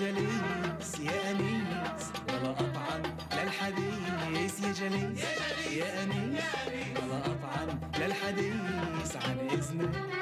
جليس يا أنيس. ولا أطعم لا يا جليس يا أنيس. ولا أطعم للحديث. عن إذنك.